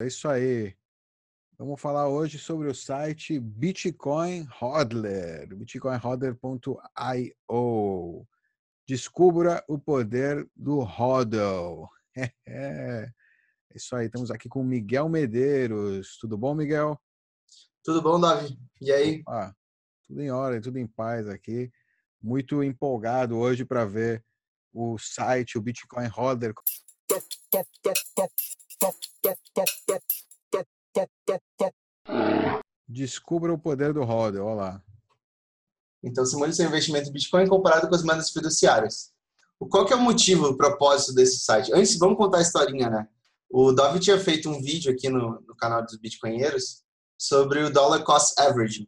É isso aí. Vamos falar hoje sobre o site Bitcoin Hodler, bitcoinhodler.io. Descubra o poder do hodl. É isso aí, estamos aqui com Miguel Medeiros. Tudo bom, Miguel? Tudo bom, Davi? E aí? Ah, tudo em ordem, tudo em paz aqui. Muito empolgado hoje para ver o site, o Bitcoin Hodler. Descubra o poder do hodl, olha lá. Então, simule seu investimento em Bitcoin comparado com as moedas fiduciárias. Qual que é o motivo, o propósito desse site? Antes, vamos contar a historinha, né? O Dove tinha feito um vídeo aqui no, no canal dos Bitcoinheiros sobre o Dollar Cost Averaging,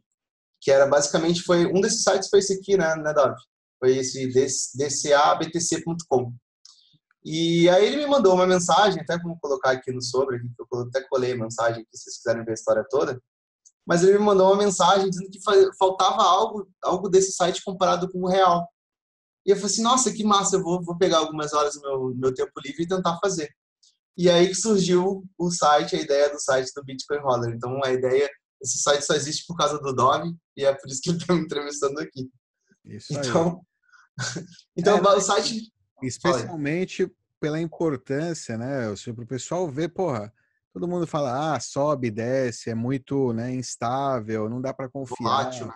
que era basicamente, foi um desses sites foi esse aqui, né, né Dove? Foi esse dcabtc.com. E aí ele me mandou uma mensagem, até vamos colocar aqui no sobre, eu até colei a mensagem aqui, se vocês quiserem ver a história toda. Mas ele me mandou uma mensagem dizendo que faltava algo, algo desse site comparado com o real. E eu falei assim, nossa, que massa, eu vou, vou pegar algumas horas do meu, meu tempo livre e tentar fazer. E aí que surgiu o site, a ideia do site do Bitcoin Roller. Então a ideia, esse site só existe por causa do Dove e é por isso que ele está me entrevistando aqui. Isso então, então é, o site Especialmente pela importância, né? Para o pessoal ver, porra, todo mundo fala, ah, sobe, desce, é muito né, instável, não dá para confiar. Volátil. Né?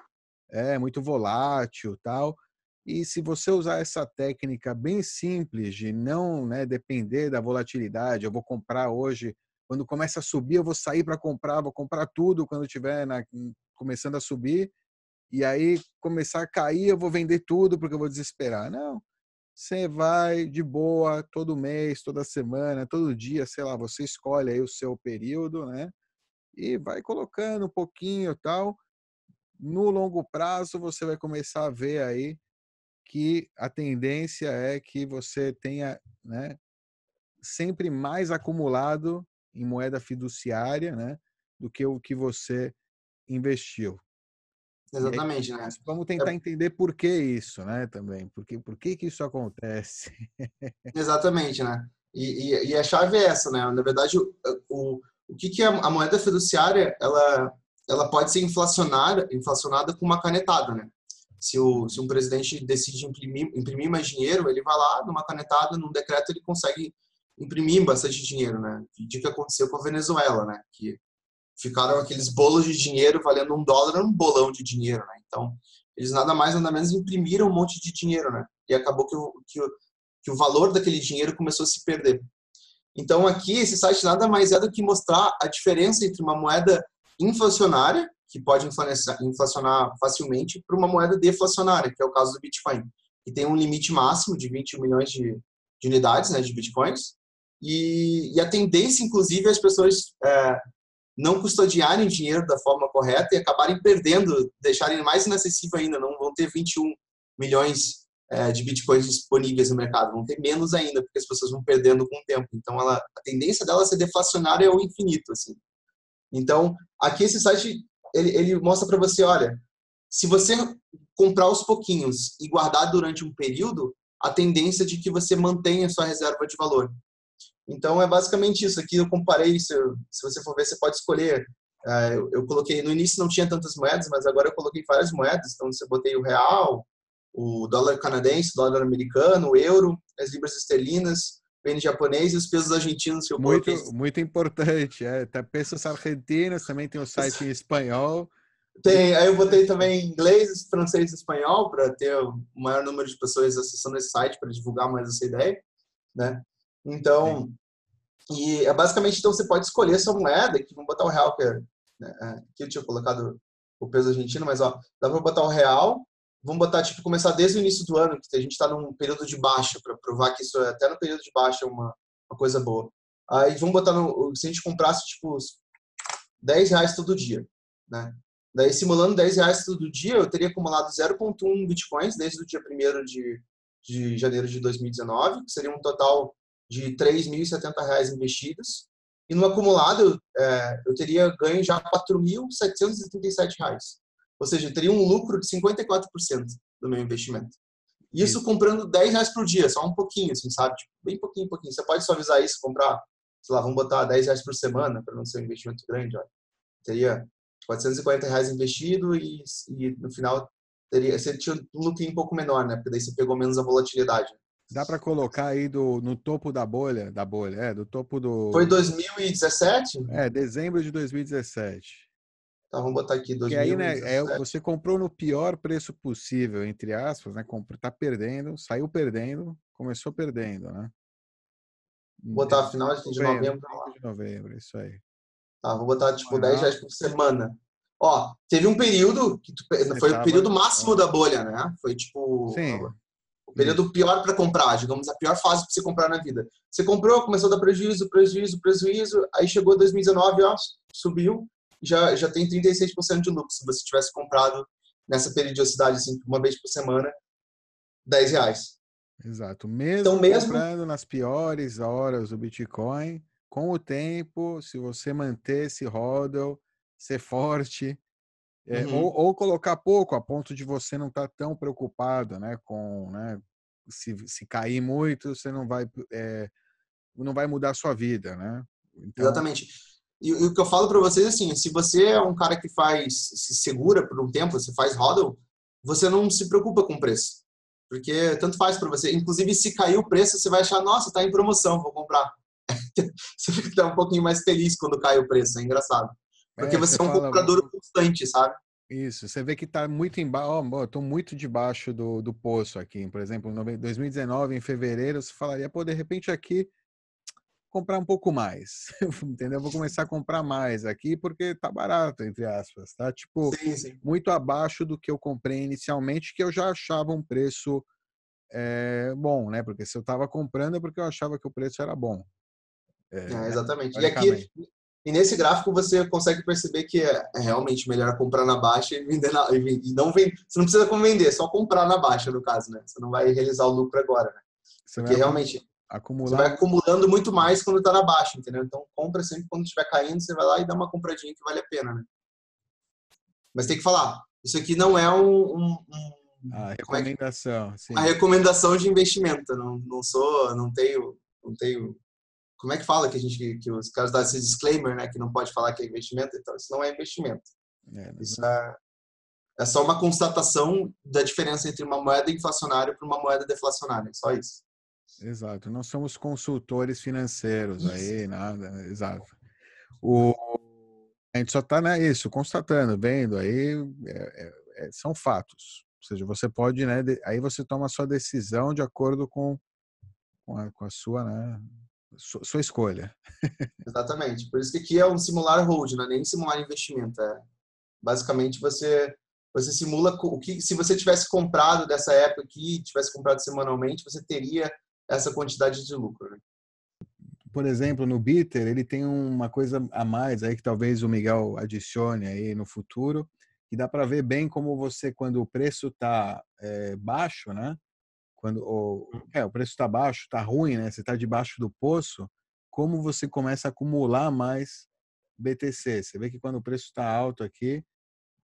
É, muito volátil tal. E se você usar essa técnica bem simples de não né, depender da volatilidade, eu vou comprar hoje, quando começa a subir, eu vou sair para comprar, vou comprar tudo quando estiver começando a subir, e aí começar a cair, eu vou vender tudo porque eu vou desesperar. Não. Você vai de boa todo mês, toda semana, todo dia, sei lá, você escolhe aí o seu período, né? E vai colocando um pouquinho tal. No longo prazo, você vai começar a ver aí que a tendência é que você tenha, né, sempre mais acumulado em moeda fiduciária, né, do que o que você investiu. Exatamente, aí, né? Vamos tentar entender por que isso, né, também. Por que, por que, que isso acontece? Exatamente, né? E, e, e, a chave é essa, né? Na verdade, o, o, o que, que é a moeda fiduciária, ela, ela pode ser inflacionada, inflacionada com uma canetada, né? Se, o, se um presidente decide imprimir, imprimir mais dinheiro, ele vai lá, numa canetada, num decreto, ele consegue imprimir bastante dinheiro, né? O que aconteceu com a Venezuela, né? Que ficaram aqueles bolos de dinheiro valendo um dólar, um bolão de dinheiro, né? Então, eles nada mais nada menos imprimiram um monte de dinheiro, né? E acabou que o, que o, que o valor daquele dinheiro começou a se perder. Então, aqui, esse site nada mais é do que mostrar a diferença entre uma moeda inflacionária, que pode inflacionar facilmente, para uma moeda deflacionária, que é o caso do Bitcoin, que tem um limite máximo de 21 milhões de, de unidades né, de Bitcoins. E, e, a tendência, inclusive, é as pessoas é, não custodiarem dinheiro da forma correta e acabarem perdendo, deixarem mais inacessível ainda, não vão ter 21 milhões é, de bitcoins disponíveis no mercado, vão ter menos ainda, porque as pessoas vão perdendo com o tempo. Então, ela, a tendência dela ser deflacionária é o infinito, assim. Então, aqui esse site, ele, ele mostra para você, olha, se você comprar aos pouquinhos e guardar durante um período, a tendência de que você mantenha a sua reserva de valor. Então é basicamente isso. Aqui eu comparei, se, se você for ver, você pode escolher. Uh, eu, eu, coloquei, no início não tinha tantas moedas, mas agora eu coloquei várias moedas. Então você botei o real, o dólar canadense, o dólar americano, o euro, as libras esterlinas, o yen japonês e os pesos argentinos que eu muito, coloquei. Muito importante. É, tá, pesos argentinos, também tem o site em espanhol. Tem, aí eu botei também inglês, francês e espanhol para ter o maior número de pessoas acessando esse site para divulgar mais essa ideia, né? Então, e é basicamente, então você pode escolher sua moeda, que vamos botar o real, que é, né, é, aqui eu tinha colocado o peso argentino, mas ó, dá para botar o real, vamos botar, tipo, começar desde o início do ano, que a gente está num período de baixa, para provar que isso é, até no período de baixa é uma, uma coisa boa. Aí vamos botar, no, se a gente comprasse, tipo, 10 reais todo dia, né? Daí, simulando 10 reais todo dia, eu teria acumulado 0,1 bitcoins desde o dia 1 de, de janeiro de 2019, que seria um total de R$ 3.070 investidos. E no acumulado, é, eu teria ganho já R$ 4.737. Ou seja, teria um lucro de 54% do meu investimento. Isso comprando 10 reais por dia, só um pouquinho, assim, sabe? Tipo, bem pouquinho, pouquinho. Você pode suavizar isso, comprar sei lá, vamos botar 10 reais por semana, para não ser um investimento grande, olha. Teria 440 reais investido e, e no final teria, você tinha um lucro um pouco menor, né? Porque daí você pegou menos a volatilidade. Dá para colocar aí do, no topo da bolha, da bolha, é, do topo do... Foi 2017? É, dezembro de 2017. Então vamos botar aqui 2017. E aí, né, é, você comprou no pior preço possível, entre aspas, né? Tá perdendo, saiu perdendo, começou perdendo, né? Vou botar final de novembro. de novembro, isso aí. Tá, vou botar tipo 10 reais por semana. Ó, teve um período que tu, foi o período máximo da bolha, né? Foi tipo Sim. O período pior para comprar, digamos, a pior fase para você comprar na vida. Você comprou, começou a dar prejuízo, prejuízo, prejuízo, aí chegou 2019, ó, subiu, já já tem 36% de lucro se você tivesse comprado nessa periodicidade assim, uma vez por semana, 10 reais. Exato. Mesmo, então, mesmo comprando nas piores horas do Bitcoin, com o tempo, se você manter esse hodl, ser forte, é, uhum. ou, ou, colocar pouco, a ponto de você não estar tá tão preocupado né, com. Né, se, se cair muito, você não vai, é, não vai mudar a sua vida. Né? Então... Exatamente. E, e, o que eu falo para vocês assim, se você é um cara que faz, se segura por um tempo, você faz hodl, você não se preocupa com o preço. Porque tanto faz para você. Inclusive, se cair o preço, você vai achar, nossa, está em promoção, vou comprar. você fica um pouquinho mais feliz quando cai o preço, é engraçado. Porque é, você, você é um fala... comprador constante, sabe? Isso, você vê que está muito embaixo, oh, estou muito debaixo do, do poço aqui. Por exemplo, em 2019, em fevereiro, você falaria, pô, de repente aqui comprar um pouco mais, entendeu? Vou começar a comprar mais aqui porque tá barato, entre aspas, tá? Tipo, sim, sim. muito abaixo do que eu comprei inicialmente, que eu já achava um preço é, bom, né? Porque se eu estava comprando é porque eu achava que o preço era bom. É, é, exatamente. E aqui, e nesse gráfico você consegue perceber que é, é realmente melhor comprar na baixa e vender na, e não vender. Você não precisa como vender, é só comprar na baixa no caso, né? Você não vai realizar o lucro agora, né? Você Porque realmente acumular... você vai acumulando muito mais quando está na baixa, entendeu? Então compra sempre quando estiver caindo, você vai lá e dá uma compradinha que vale a pena, né? Mas tem que falar, isso aqui não é um, um, um a recomendação, é que... uma recomendação de investimento. Não, não sou, não tenho, não tenho como é que fala que a gente que os caras dão esse disclaimer, né, que não pode falar que é investimento, então isso não é investimento. É, isso é, é só uma constatação da diferença entre uma moeda inflacionária para uma moeda deflacionária, só isso. Exato, não somos consultores financeiros isso. aí, nada, exato. O, a gente só está né, isso, constatando, vendo aí, é, é, é, são fatos. Ou seja, você pode, né, aí você toma a sua decisão de acordo com, com, a, com a sua, né, sua, escolha. Exatamente. Por isso que aqui é um simular hold, não é nem simular investimento. É, basicamente, você você simula o que se você tivesse comprado dessa época aqui, tivesse comprado semanalmente, você teria essa quantidade de lucro. Né? Por exemplo, no Bitter, ele tem uma coisa a mais aí que talvez o Miguel adicione aí no futuro, que dá para ver bem como você, quando o preço está é, eh, baixo, né? Quando o, hum. é, o preço está baixo, está ruim, né? Você está debaixo do poço, como você começa a acumular mais BTC? Você vê que quando o preço está alto aqui,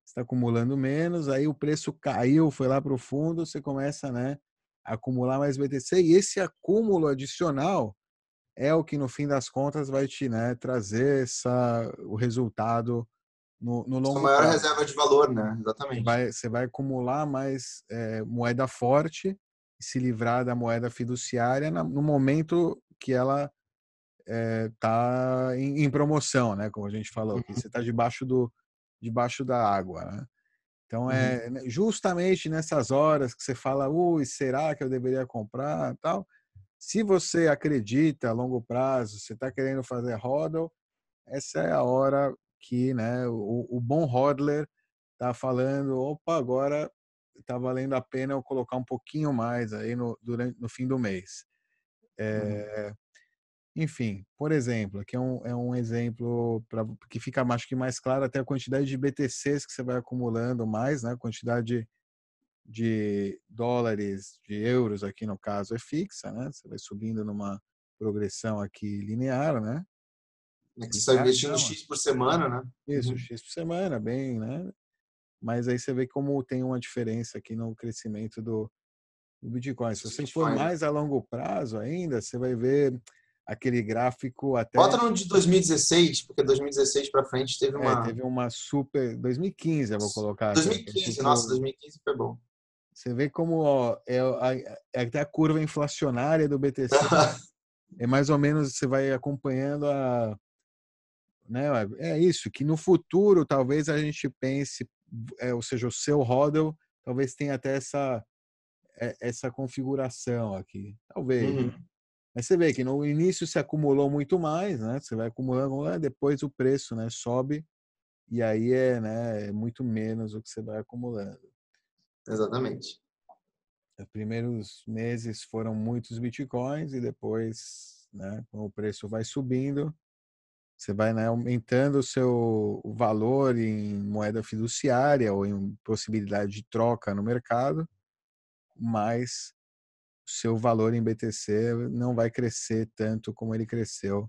está acumulando menos, aí o preço caiu, foi lá para o fundo, você começa, né, a acumular mais BTC e esse acúmulo adicional é o que no fim das contas vai te, né, trazer essa o resultado no, no longo prazo. A maior reserva de valor, né? Exatamente. Vai, você vai acumular mais é, moeda forte se livrar da moeda fiduciária no momento que ela está eh, é, em, em, promoção, né? Como a gente falou, uhum. que você está debaixo do debaixo da água. Né? Então é uhum. justamente nessas horas que você fala, ui, será que eu deveria comprar, tal. Se você acredita a longo prazo, você está querendo fazer hodl, essa é a hora que, né, o, o bom hodler está falando, opa, agora está valendo a pena eu colocar um pouquinho mais aí no, durante, no fim do mês. É, uhum. Enfim, por exemplo, aqui é um, é um exemplo pra, que fica acho que mais claro até a quantidade de BTCs que você vai acumulando mais, né? A quantidade de dólares, de euros aqui no caso é fixa, né? Você vai subindo numa progressão aqui linear, né? É que você está investindo X por semana, né? Isso, uhum. X por semana, bem, né? Mas aí você vê como tem uma diferença aqui no crescimento do, do Bitcoin. Se você for mais a longo prazo ainda, você vai ver aquele gráfico até. Bota no de 2016, porque 2016 para frente teve uma. É, teve uma super. 2015, eu vou colocar. 2015, aqui, nossa, 2015 foi bom. Você vê como ó, é, é até a curva inflacionária do BTC. é mais ou menos, você vai acompanhando a. Né, é isso, que no futuro talvez a gente pense, é, ou seja, o seu hodl talvez tenha até essa, é, essa configuração aqui. Talvez. Uhum. Mas você vê que no início se acumulou muito mais, né? Você vai acumulando, depois o preço né, sobe e aí é, né, é muito menos o que você vai acumulando. Exatamente. Os primeiros meses foram muitos bitcoins e depois, né, o preço vai subindo, você vai né, aumentando o seu valor em moeda fiduciária ou em possibilidade de troca no mercado, mas seu valor em BTC não vai crescer tanto como ele cresceu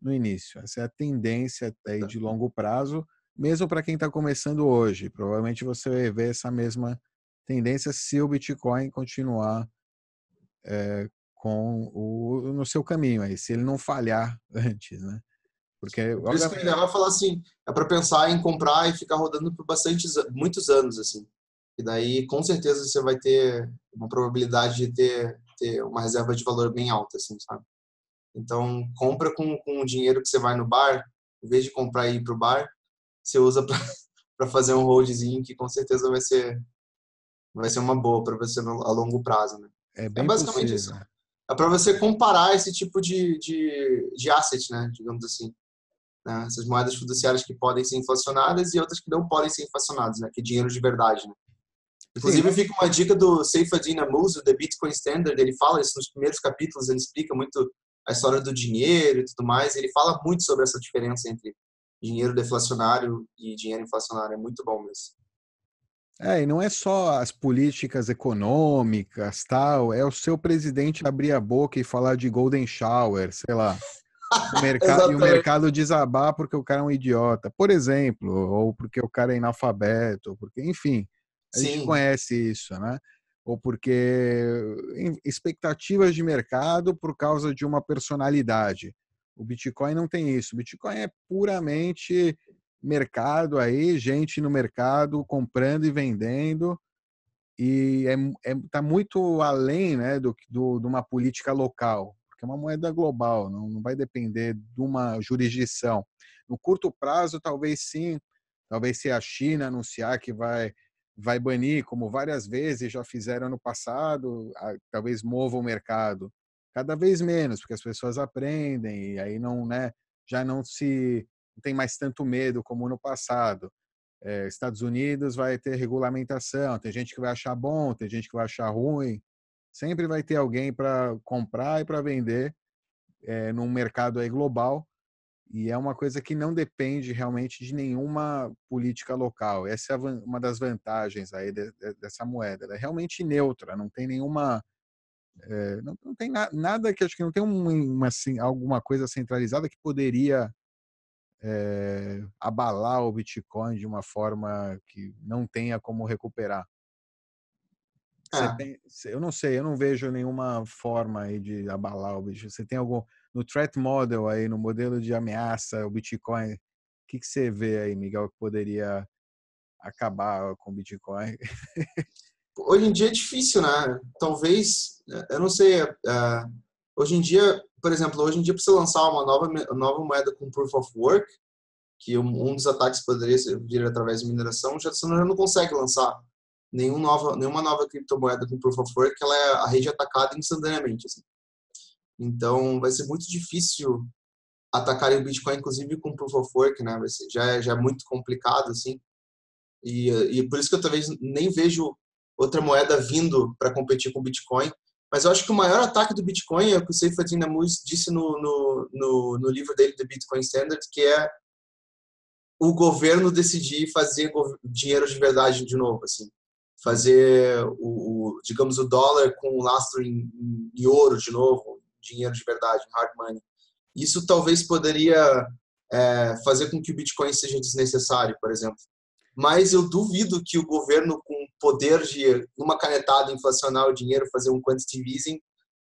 no início. Essa é a tendência aí tá. de longo prazo, mesmo para quem está começando hoje. Provavelmente você vai ver essa mesma tendência se o Bitcoin continuar é, com o no seu caminho aí, se ele não falhar antes, né? Porque por isso que ele vai falar assim, é para pensar em comprar e ficar rodando por bastante muitos anos assim. E daí, com certeza, você vai ter uma probabilidade de ter, ter uma reserva de valor bem alta, assim, sabe? Então, compra com, com o dinheiro que você vai no bar, em vez de comprar e ir pro bar, você usa para fazer um holdzinho que com certeza vai ser vai ser uma boa para você no, a longo prazo, né? É, é basicamente possível. isso. É para você comparar esse tipo de, de, de asset, né? Digamos assim. Né? Essas moedas fiduciárias que podem ser inflacionadas e outras que não podem ser inflacionadas, né? Que é dinheiro de verdade, né? Inclusive, fica uma dica do Seyfadin Amuz, The Bitcoin Standard. Ele fala isso nos primeiros capítulos, ele explica muito a história do dinheiro e tudo mais. Ele fala muito sobre essa diferença entre dinheiro deflacionário e dinheiro inflacionário. É muito bom mesmo. É, e não é só as políticas econômicas, tal, é o seu presidente abrir a boca e falar de golden shower, sei lá. O mercado, e o mercado desabar porque o cara é um idiota, por exemplo, ou porque o cara é analfabeto, porque, enfim, a Sim. gente conhece isso, né? Ou porque expectativas de mercado por causa de uma personalidade. O Bitcoin não tem isso. O Bitcoin é puramente mercado aí, gente no mercado comprando e vendendo e é, é tá muito além, né, do, do de uma política local, porque é uma moeda global, não, não vai depender de uma jurisdição. No curto prazo, talvez sim, talvez se a China anunciar que vai vai banir, como várias vezes já fizeram no passado, talvez mova o mercado cada vez menos, porque as pessoas aprendem e aí não, né, já não se não tem mais tanto medo como no passado. É, Estados Unidos vai ter regulamentação, tem gente que vai achar bom, tem gente que vai achar ruim. Sempre vai ter alguém para comprar e para vender é, num mercado aí global e é uma coisa que não depende realmente de nenhuma política local. Essa é uma das vantagens aí dessa moeda. Ela é realmente neutra, não tem nenhuma. É, não, não, tem na, nada que acho que não tem uma, assim, alguma coisa centralizada que poderia é, abalar o Bitcoin de uma forma que não tenha como recuperar. Ah. Tem, eu não sei, eu não vejo nenhuma forma aí de abalar o Bitcoin. Você tem algum no threat model aí, no modelo de ameaça, o Bitcoin, o que, que você vê aí, Miguel, que poderia acabar com o Bitcoin? Hoje em dia é difícil, né? Talvez, eh, eu não sei, uh, hoje em dia, por exemplo, hoje em dia para você lançar uma nova, nova moeda com Proof of Work, que um, um dos ataques poderia vir através de mineração, já você não consegue lançar nenhum nova, nenhuma nova criptomoeda com Proof of Work, ela é a rede atacada instantaneamente. Assim. Então, vai ser muito difícil atacar o Bitcoin, inclusive com Proof of Work, né? Vai ser, já, é, já é muito complicado, assim. E, e por isso que eu talvez nem vejo outra moeda vindo para competir com o Bitcoin. Mas eu acho que o maior ataque do Bitcoin é o que o Seyfried Namus disse no, no, no, no livro dele, The Bitcoin Standard, que é o governo decidir fazer dinheiro de verdade de novo, assim fazer o, o, digamos o dólar com lastro em, em, ouro de novo dinheiro de verdade, hard money. Isso talvez poderia é, fazer com que o Bitcoin seja desnecessário, por exemplo. Mas eu duvido que o governo, com poder de uma canetada inflacionar o dinheiro, fazer um quantitative easing,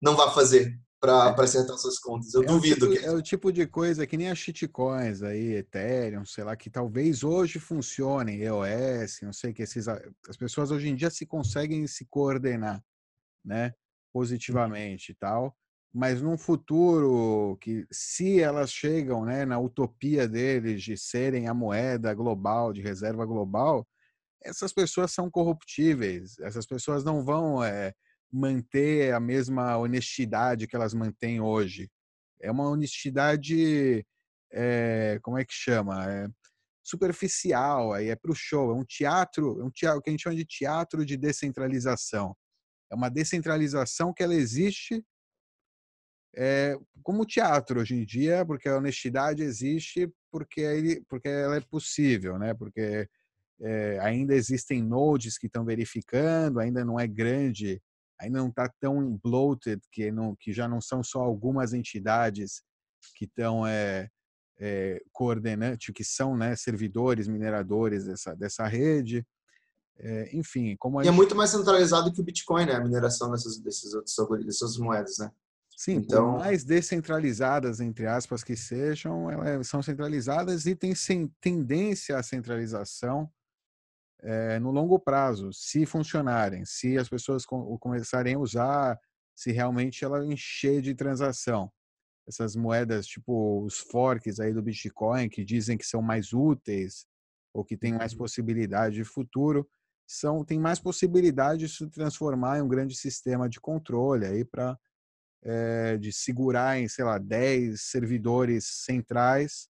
não vá fazer. Para é. acertar suas contas. Eu é duvido. Tipo, que... É o tipo de coisa que nem as shitcoins aí, Ethereum, sei lá, que talvez hoje funcionem, EOS, não sei que esses as pessoas hoje em dia se conseguem se coordenar, né, positivamente e tal, mas num futuro que se elas chegam, né, na utopia deles de serem a moeda global, de reserva global, essas pessoas são corruptíveis, essas pessoas não vão é, manter a mesma honestidade que elas mantêm hoje. É uma honestidade, é, como é que chama? É superficial, aí é para o show, é um teatro, é um teatro, que a gente chama de teatro de descentralização. É uma descentralização que ela existe é, como teatro hoje em dia, porque a honestidade existe porque, ele, porque ela é possível, né? Porque é, ainda existem nodes que estão verificando, ainda não é grande ainda não está tão bloated que, não, que já não são só algumas entidades que estão é, é, coordenando, que são né, servidores, mineradores dessa, dessa rede. É, enfim, como gente... é muito mais centralizado que o Bitcoin, né? A mineração dessas, desses outros, dessas moedas, né? Sim, então... por mais descentralizadas, entre aspas, que sejam, elas são centralizadas e têm tendência à centralização é, no longo prazo, se funcionarem, se as pessoas com, começarem a usar, se realmente ela encher de transação. Essas moedas, tipo os forks aí do Bitcoin, que dizem que são mais úteis ou que têm mais uhum. possibilidade de futuro, são tem mais possibilidade de se transformar em um grande sistema de controle aí para é, eh, de segurar em, sei lá, 10 servidores centrais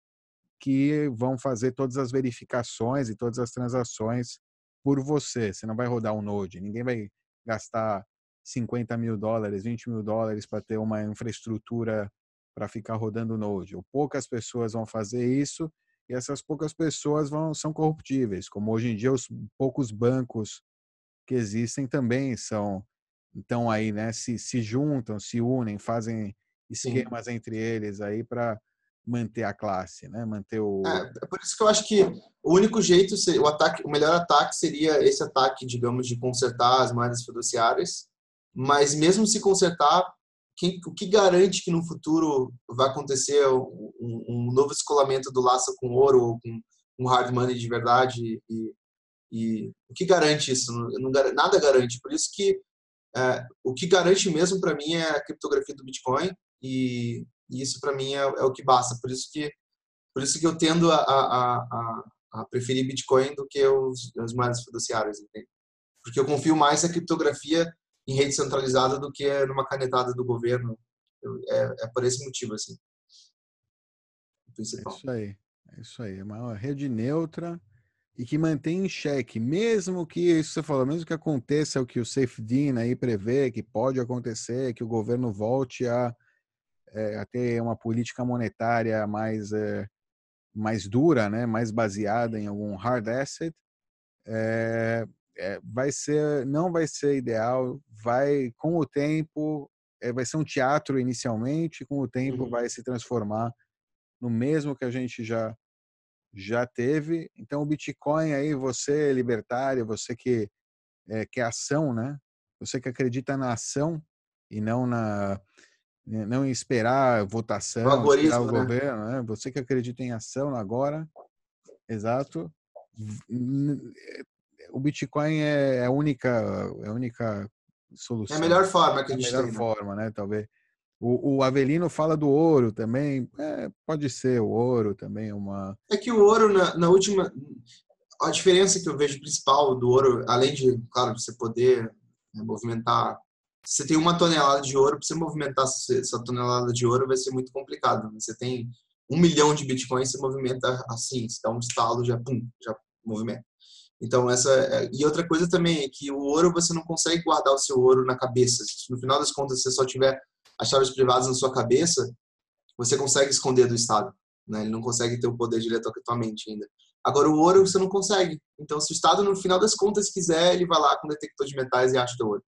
que vão fazer todas as verificações e todas as transações por você. Você não vai rodar um Node. Ninguém vai gastar 50 mil dólares, 20 mil dólares para ter uma infraestrutura para ficar rodando Node. Ou poucas pessoas vão fazer isso e essas poucas pessoas vão são corruptíveis. Como hoje em dia os poucos bancos que existem também são então aí, né? Se, se juntam, se unem, fazem esquemas Sim. entre eles aí para manter a classe, né? Manter o. É, é, por isso que eu acho que o único jeito, o ataque, o melhor ataque seria esse ataque, digamos, de consertar as moedas fiduciárias. Mas mesmo se consertar, quem, o que garante que no futuro vai acontecer um, um novo escolamento do laço com ouro ou com um hard money de verdade? E, e o que garante isso? Não, nada garante. Por isso que é, o que garante mesmo para mim é a criptografia do Bitcoin e e isso para mim é, é, o que basta. Por isso que por isso que eu tendo a, a, a, a preferir Bitcoin do que os, as moedas fiduciárias, entende? Porque eu confio mais na criptografia em rede centralizada do que numa canetada do governo. É, é por esse motivo assim. Principal. É isso aí. É isso aí. É uma rede neutra e que mantém em xeque, mesmo que isso você falou, mesmo que aconteça o que o SafeDIN aí prevê, que pode acontecer, que o governo volte a é, a ter uma política monetária mais, é, mais dura, né, mais baseada em algum hard asset, é, vai ser, não vai ser ideal, vai, com o tempo, vai ser um teatro inicialmente, com o tempo uhum. vai se transformar no mesmo que a gente já já teve. Então o Bitcoin aí, você libertário, você que é, que é ação, né? Você que acredita na ação e não na não esperar votação, esperar o né? governo, né? Você que acredita em ação agora, exato. O Bitcoin é, é a única, é a única solução. É a melhor forma que a gente é a melhor tem. Né? forma, né? Talvez. O, o, Avelino fala do ouro também. É, pode ser o ouro também uma. É que o ouro na, na última, a diferença que eu vejo principal do ouro, além de, claro, você poder né, movimentar você tem uma tonelada de ouro, para você movimentar essa tonelada de ouro vai ser muito complicado. Né? Você tem um milhão de bitcoins, você movimenta assim, você dá um estalo, já pum, já movimenta. Então, essa. É, e outra coisa também é que o ouro você não consegue guardar o seu ouro na cabeça. No final das contas você só tiver as chaves privadas na sua cabeça, você consegue esconder do Estado. Né? Ele não consegue ter o poder direto à tua mente ainda. Agora, o ouro você não consegue. Então, se o Estado, no final das contas, quiser, ele vai lá com o detector de metais e acha o ouro.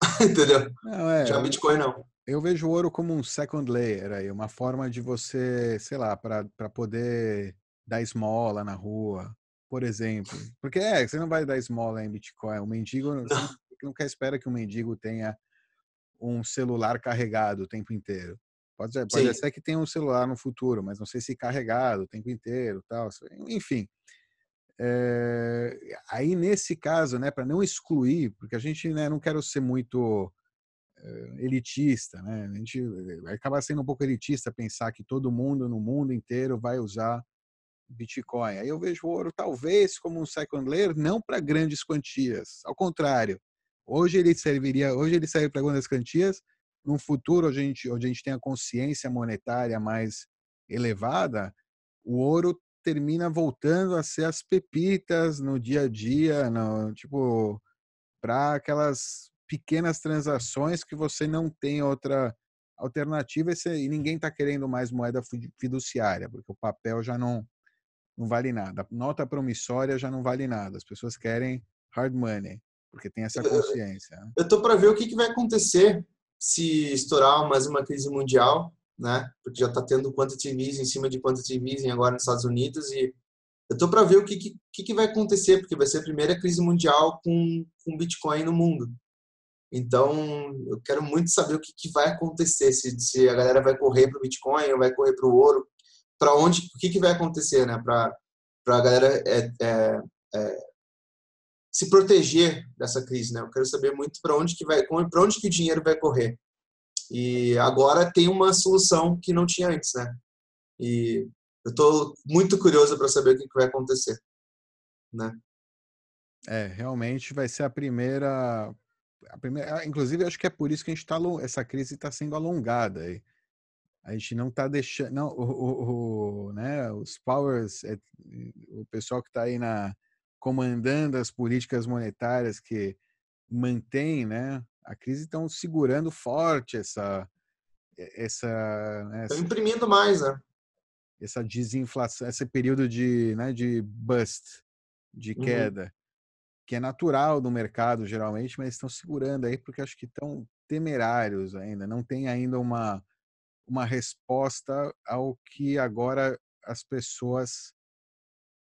Entendeu? Não, é, Já Bitcoin não. Eu vejo o ouro como um second layer aí, uma forma de você, sei lá, para poder dar esmola na rua, por exemplo. Porque é, você não vai dar esmola em Bitcoin. O mendigo não. nunca espera que o mendigo tenha um celular carregado o tempo inteiro. Pode, pode ser que tenha um celular no futuro, mas não sei se carregado o tempo inteiro, tal. Enfim, é, aí nesse caso, né, para não excluir, porque a gente né, não quero ser muito é, elitista, né? A gente vai acabar sendo um pouco elitista pensar que todo mundo no mundo inteiro vai usar Bitcoin. Aí eu vejo o ouro talvez como um second layer, não para grandes quantias. Ao contrário, hoje ele serviria, hoje ele serve para grandes quantias. No futuro, a gente, onde a gente tem a consciência monetária mais elevada, o ouro termina voltando a ser as pepitas no dia a dia, no, tipo, para aquelas pequenas transações que você não tem outra alternativa e ninguém está querendo mais moeda fiduciária, porque o papel já não, não vale nada. Nota promissória já não vale nada. As pessoas querem hard money, porque tem essa consciência. Né? Eu estou para ver o que, que, vai acontecer se estourar mais uma crise mundial, né? Porque já está tendo quantitative easing em cima de quantitative easing agora nos Estados Unidos e eu estou para ver o que, que, que, vai acontecer, porque vai ser a primeira crise mundial com, com Bitcoin no mundo. Então, eu quero muito saber o que, que vai acontecer, se, se a galera vai correr para o Bitcoin ou vai correr para o ouro para onde, o que, que vai acontecer, né? Para a galera é, é, é, se proteger dessa crise, né? Eu quero saber muito para onde que vai, para onde que o dinheiro vai correr. E agora tem uma solução que não tinha antes, né? E eu estou muito curioso para saber o que, que vai acontecer, né? É, realmente vai ser a primeira, a primeira. Inclusive, acho que é por isso que a gente está essa crise está sendo alongada. aí a gente não está deixando, não, o, o, o, né, os powers, é, o pessoal que está aí na comandando as políticas monetárias que mantém, né, a crise estão segurando forte essa essa, né, essa imprimindo mais, né? Essa desinflação, esse período de, né, de bust, de uhum. queda, uhum. que é natural do mercado geralmente, mas estão segurando aí porque acho que estão temerários ainda, não tem ainda uma uma resposta ao que agora as pessoas,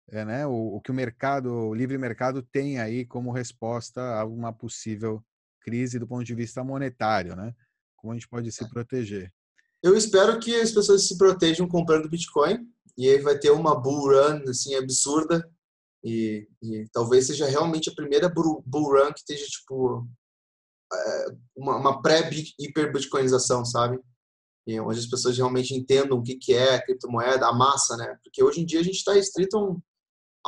é, né, o, o, que o mercado, o livre mercado tem aí como resposta a uma possível crise do ponto de vista monetário, né? Como a gente pode se é. proteger? Eu espero que as pessoas se protejam comprando Bitcoin e aí vai ter uma bull run assim absurda e, e talvez seja realmente a primeira bull, run que esteja tipo é, uma, uma pré-hiper bitcoinização, sabe? e onde as pessoas realmente entendam o que, que é a criptomoeda, a massa, né? Porque hoje em dia a gente está restrito a um,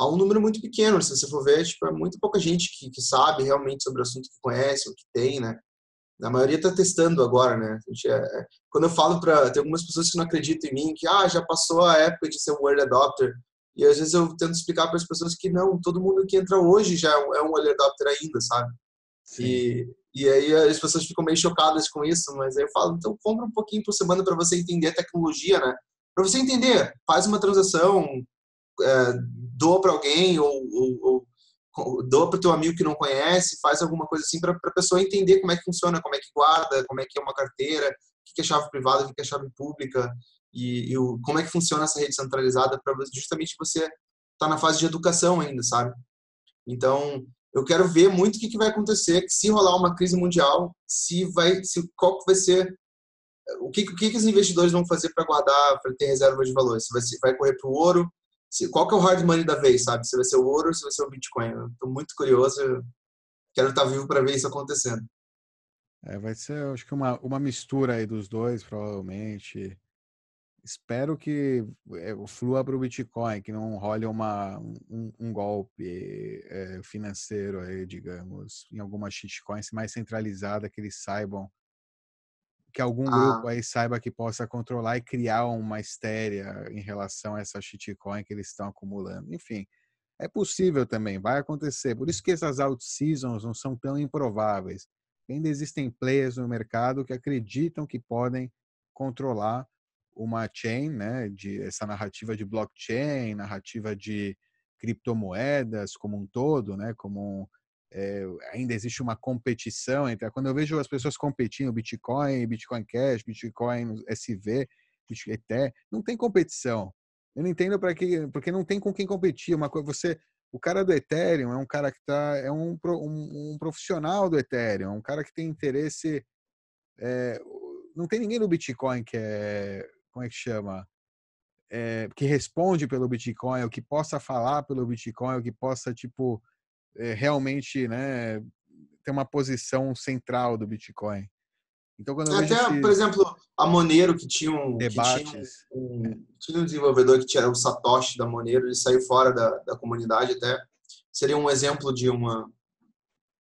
a um, número muito pequeno, se você for ver, tipo, é muito pouca gente que, que sabe realmente sobre o assunto, que conhece, o que tem, né? A maioria está testando agora, né? É, é, quando eu falo para tem algumas pessoas que não acreditam em mim, que ah, já passou a época de ser um early adopter, e às vezes eu tento explicar para as pessoas que não, todo mundo que entra hoje já é um early adopter ainda, sabe? Sim. E e aí as pessoas ficam meio chocadas com isso, mas aí eu falo, então compra um pouquinho por semana para você entender a tecnologia, né? Para você entender, faz uma transação, é, doa para alguém ou, ou, ou doa para teu amigo que não conhece, faz alguma coisa assim para a pessoa entender como é que funciona, como é que guarda, como é que é uma carteira, o que é chave privada, o que é chave pública e, e o, como é que funciona essa rede centralizada para justamente você tá na fase de educação ainda, sabe? Então, eu quero ver muito o que, que vai acontecer, se rolar uma crise mundial, se vai, se, qual vai ser, o que, o que, que os investidores vão fazer para guardar, para ter reserva de valor. Se vai, vai correr para o ouro, se, qual que é o hard money da vez, sabe? Se vai ser o ouro ou se vai ser o Bitcoin. Estou muito curioso, quero estar tá vivo para ver isso acontecendo. É, vai ser, acho que uma, uma mistura aí dos dois, provavelmente espero que eh, flua para o Bitcoin, que não role uma, um, um golpe é, financeiro aí, digamos, em alguma shitcoin mais centralizada, que eles saibam, que algum ah. grupo aí saiba que possa controlar e criar uma histéria em relação a essa shitcoin que eles estão acumulando. Enfim, é possível também, vai acontecer. Por isso que essas out-seasons não são tão improváveis. Ainda existem players no mercado que acreditam que podem controlar uma chain, né, de essa narrativa de blockchain, narrativa de criptomoedas como um todo, né, como é, ainda existe uma competição entre quando eu vejo as pessoas competindo Bitcoin, Bitcoin Cash, Bitcoin SV, Bitcoin Ether, não tem competição. Eu não entendo para que, porque não tem com quem competir. Uma coisa, você, o cara do Ethereum é um cara que tá, é um, um, um profissional do Ethereum, um cara que tem interesse é, não tem ninguém no Bitcoin que é, como é que chama? É, que responde pelo Bitcoin, ou que possa falar pelo Bitcoin, ou que possa, tipo, realmente, né, ter uma posição central do Bitcoin. Então, quando Até, esse... por exemplo, a Monero, que tinha um, Debates. Que tinha, um, tinha um desenvolvedor que tinha o Satoshi da Monero, ele saiu fora da, da comunidade até. Seria um exemplo de uma,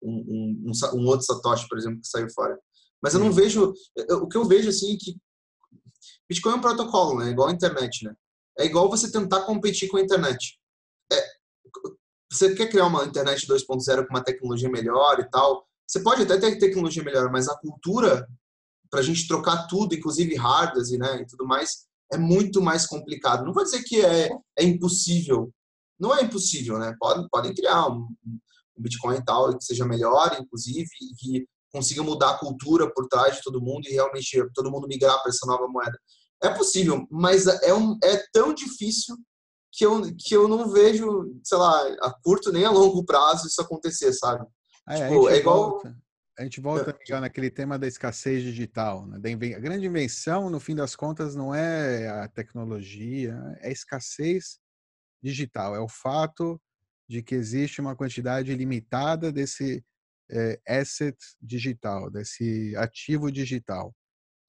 um, um, um, outro Satoshi, por exemplo, que saiu fora. Mas eu não vejo. O que eu vejo assim é que Bitcoin é um protocolo, né? Igual a internet, né? É igual você tentar competir com a internet. É, você quer criar uma internet 2.0 com uma tecnologia melhor e tal. Você pode até ter tecnologia melhor, mas a cultura para a gente trocar tudo, inclusive hardware né, e tudo mais, é muito mais complicado. Não vou dizer que é, é impossível. Não é impossível, né? Podem, podem criar um, um Bitcoin e tal que seja melhor, inclusive, e que consiga mudar a cultura por trás de todo mundo e realmente todo mundo migrar para essa nova moeda. É possível, mas é, um, é tão difícil que eu, que eu não vejo, sei lá, a curto nem a longo prazo isso acontecer, sabe? É, tipo, é igual. Volta, a gente volta é. naquele tema da escassez digital. Né? A grande invenção, no fim das contas, não é a tecnologia, é a escassez digital. É o fato de que existe uma quantidade limitada desse é, asset digital, desse ativo digital.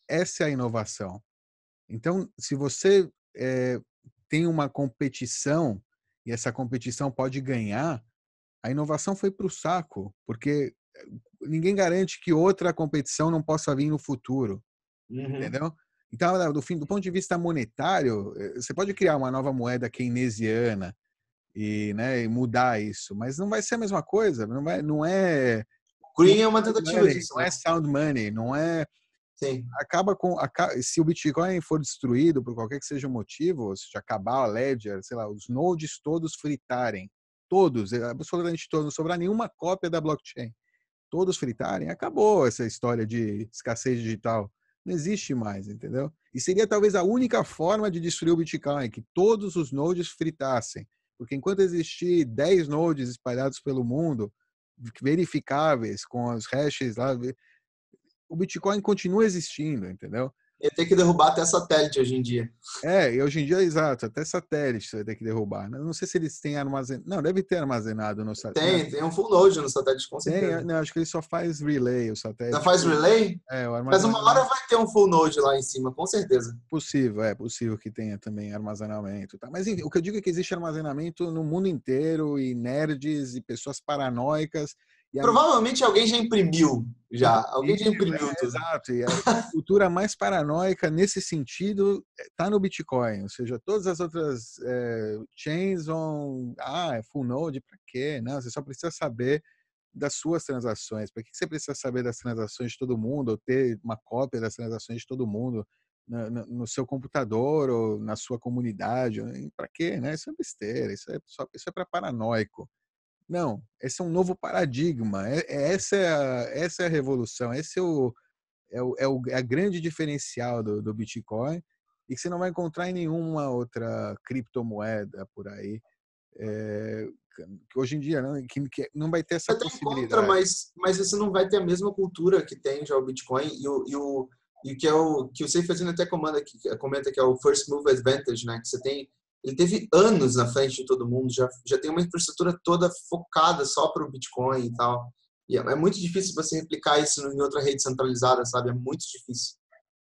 Essa é a inovação. Então, se você é, tem uma competição e essa competição pode ganhar, a inovação foi para o saco, porque eh, ninguém garante que outra competição não possa vir no futuro, uhum. entendeu? Então, do, fim, do ponto de vista monetário, eh, você pode criar uma nova moeda keynesiana e, né, e mudar isso, mas não vai ser a mesma coisa, não, vai, não é... Green é uma tentativa disso. Não é né? sound money, não é... Sim. Acaba com se o Bitcoin for destruído por qualquer que seja o motivo, seja, acabar a ledger, sei lá, os nodes todos fritarem, todos, é, absolutamente todos, não sobrar nenhuma cópia da blockchain, todos fritarem, acabou essa história de escassez digital. Não existe mais, entendeu? E seria talvez a única forma de destruir o Bitcoin, que todos os nodes fritassem. Porque enquanto existir 10 nodes espalhados pelo mundo, verificáveis, com os hashes lá, o Bitcoin continua existindo, entendeu? Ele tem que derrubar até satélite hoje em dia. É, e hoje em dia, exato, até satélite você vai ter que derrubar. Não sei se eles têm armazenado. Não, deve ter armazenado no satélite. Tem, tem um full node no satélite, com certeza. Tem, não, acho que ele só faz relay, o satélite. Só faz relay? É, o Mas uma hora vai ter um full node lá em cima, com certeza. Possível, é possível que tenha também armazenamento. Tá? Mas enfim, o que eu digo é que existe armazenamento no mundo inteiro e nerds e pessoas paranoicas Provavelmente alguém já imprimiu, já. Alguém já imprimiu é, tudo. Exato. E a cultura mais paranoica nesse sentido está no Bitcoin. Ou seja, todas as outras é, chains vão. Ah, é full node, para quê? Não, você só precisa saber das suas transações. Para que você precisa saber das transações de todo mundo ou ter uma cópia das transações de todo mundo no, no, no seu computador ou na sua comunidade? Para quê? Né? Isso é besteira. Isso é, só, isso é para paranoico. Não, esse é um novo paradigma. É, é, essa, é a, essa é a revolução. Esse é o, é o, é o é a grande diferencial do, do Bitcoin e que você não vai encontrar em nenhuma outra criptomoeda por aí. É, que hoje em dia não, que, que não vai ter essa você possibilidade. Encontra, mas, mas você não vai ter a mesma cultura que tem já o Bitcoin e o, e o, e o que é o que o Seifazino até comanda, comenta que é o first move advantage, né? Que você tem ele teve anos na frente de todo mundo, já, já tem uma infraestrutura toda focada só para o Bitcoin e tal. E é, é muito difícil você replicar isso em outra rede centralizada, sabe? É muito difícil.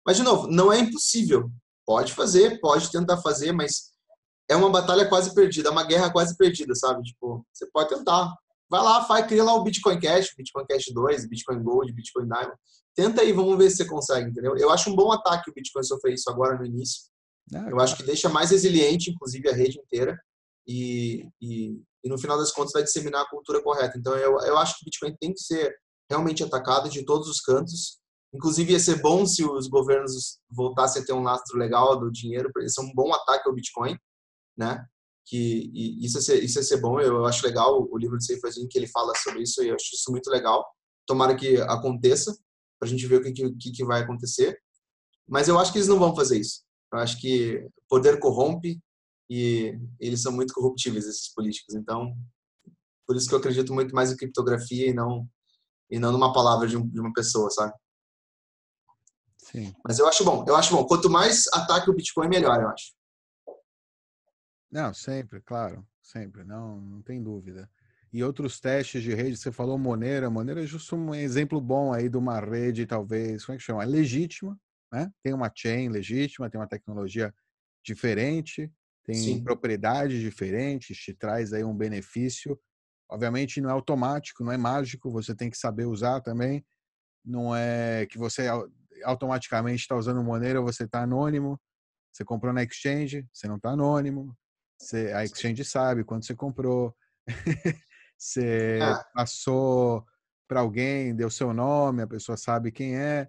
Mas, de novo, não é impossível. Pode fazer, pode tentar fazer, mas é uma batalha quase perdida, é uma guerra quase perdida, sabe? Tipo, você pode tentar. Vai lá, faz, cria lá o Bitcoin Cash, Bitcoin Cash 2, Bitcoin Gold, Bitcoin Diamond. Tenta aí, vamos ver se você consegue, entendeu? Eu acho um bom ataque o Bitcoin sofrer isso agora no início. Ah, eu acho que deixa mais resiliente, inclusive, a rede inteira. E, e, e, no final das contas vai disseminar a cultura correta. Então eu, eu acho que o Bitcoin tem que ser realmente atacado de todos os cantos. Inclusive ia ser bom se os governos voltassem a ter um lastro legal do dinheiro, para isso é um bom ataque ao Bitcoin, né? Que isso ia ser, isso ia ser bom. Eu acho legal o livro de Seifazinho que ele fala sobre isso e eu acho isso muito legal. Tomara que aconteça para a gente ver o que, que, que vai acontecer. Mas eu acho que eles não vão fazer isso. Eu acho que poder corrompe e eles são muito corruptíveis, esses políticos. Então, por isso que eu acredito muito mais em criptografia e não, e não numa palavra de, um, de uma pessoa, sabe? Sim. Mas eu acho bom, eu acho bom. Quanto mais ataque o Bitcoin, melhor, eu acho. Não, sempre, claro, sempre, não, não tem dúvida. E outros testes de rede, você falou Monero, Monero é justo um exemplo bom aí de uma rede, talvez, como é que chama? É legítima, né? Tem uma chain legítima, tem uma tecnologia diferente, tem Sim. propriedades diferentes, te traz aí um benefício. Obviamente não é automático, não é mágico, você tem que saber usar também. Não é que você automaticamente está usando Monero, você está anônimo. Você comprou na exchange, você não está anônimo. Você, a exchange sabe quando você comprou. você ah. passou para alguém, deu seu nome, a pessoa sabe quem é,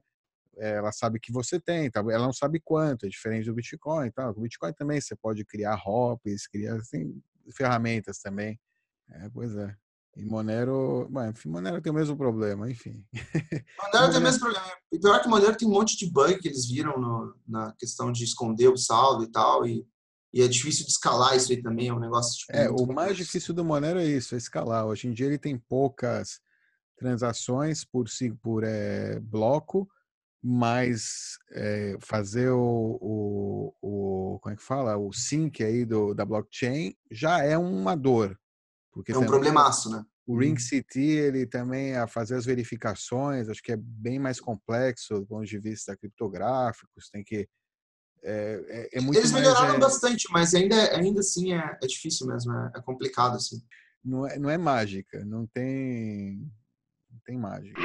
ela sabe que você tem, tá? ela não sabe quanto, é diferente do Bitcoin. Tá? O Bitcoin também você pode criar hops, criar tem ferramentas também. É, pois é. E Monero, bom, enfim, Monero tem o mesmo problema, enfim. Monero tem o mesmo problema. E pior que Monero tem um monte de bug que eles viram no, na questão de esconder o saldo e tal, e, e é difícil de escalar isso aí também, é um negócio... Tipo, é, o mais difícil do Monero é isso, é escalar. Hoje em dia ele tem poucas transações por, por é, bloco, mas é, fazer o, o, o, como é que fala, o sync aí do, da blockchain já é uma dor. Porque é um problemaço, né? O Ring uhum. City, ele também a fazer as verificações, acho que é bem mais complexo do ponto de vista criptográficos, tem que é, é, é muito Eles melhoraram mais, é bastante, mas ainda, ainda assim é, é difícil mesmo, é, é, complicado assim. Não é, não é mágica, não tem, não tem mágica.